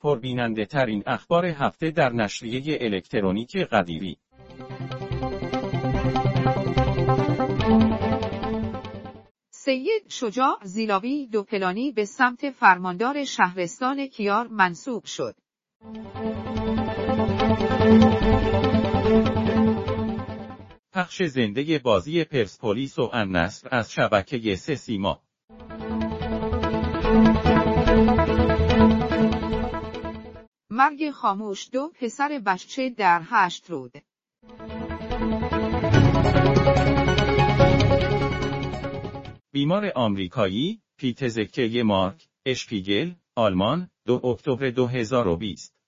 پربیننده ترین اخبار هفته در نشریه الکترونیک قدیری سید شجاع زیلاوی دوپلانی به سمت فرماندار شهرستان کیار منصوب شد. پخش زنده بازی پرسپولیس و النصر از شبکه سه سیما. مرگ خاموش دو پسر بچه در هشت رود. بیمار آمریکایی، پیتزکه مارک، اشپیگل، آلمان، دو اکتبر 2020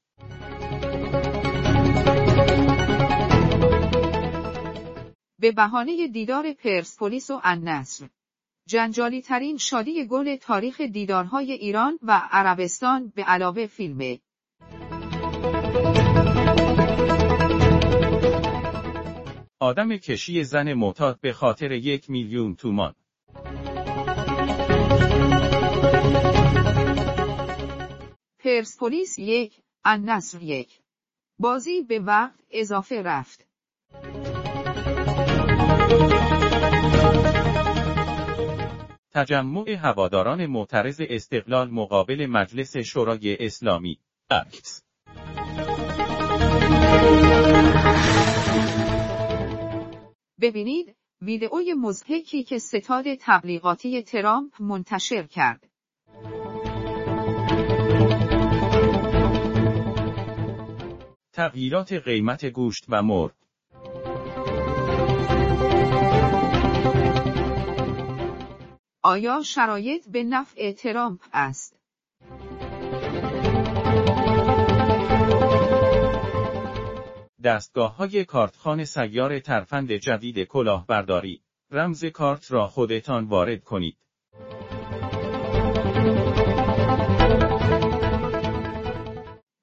به بهانه دیدار پرسپولیس و النصر جنجالی ترین شادی گل تاریخ دیدارهای ایران و عربستان به علاوه فیلمه آدم کشی زن معتاد به خاطر یک میلیون تومان پرسپولیس یک، النصر یک. بازی به وقت اضافه رفت. تجمع هواداران معترض استقلال مقابل مجلس شورای اسلامی. عکس. ببینید ویدئوی مضحکی که ستاد تبلیغاتی ترامپ منتشر کرد. تغییرات قیمت گوشت و مرغ. آیا شرایط به نفع ترامپ است؟ دستگاه های کارتخان سیار ترفند جدید کلاهبرداری رمز کارت را خودتان وارد کنید.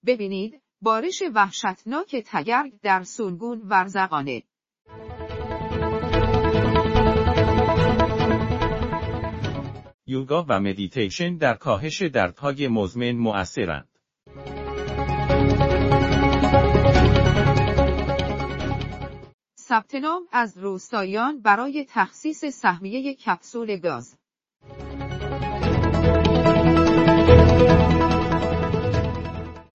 ببینید بارش وحشتناک تگرگ در سونگون ورزقانه یوگا و مدیتیشن در کاهش دردهای مزمن مؤثرند. ثبت نام از روستاییان برای تخصیص سهمیه کپسول گاز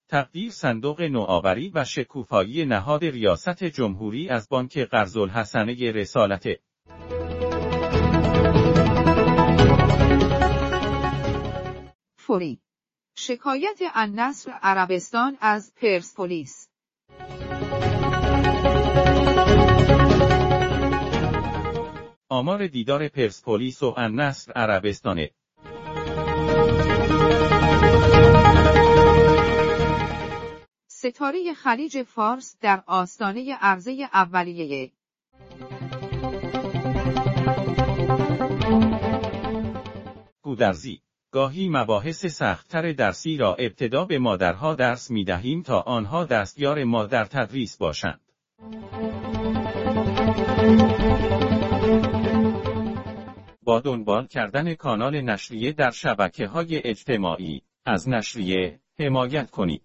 تقدیر صندوق نوآوری و شکوفایی نهاد ریاست جمهوری از بانک قرض‌الحسنه رسالته شکایت النصر عربستان از پرسپولیس. آمار دیدار پرسپولیس و النصر عربستانه. ستاره خلیج فارس در آستانه عرضه اولیه. گودرزی. گاهی مباحث سختتر درسی را ابتدا به مادرها درس می دهیم تا آنها دستیار ما در تدریس باشند. با دنبال کردن کانال نشریه در شبکه های اجتماعی از نشریه حمایت کنید.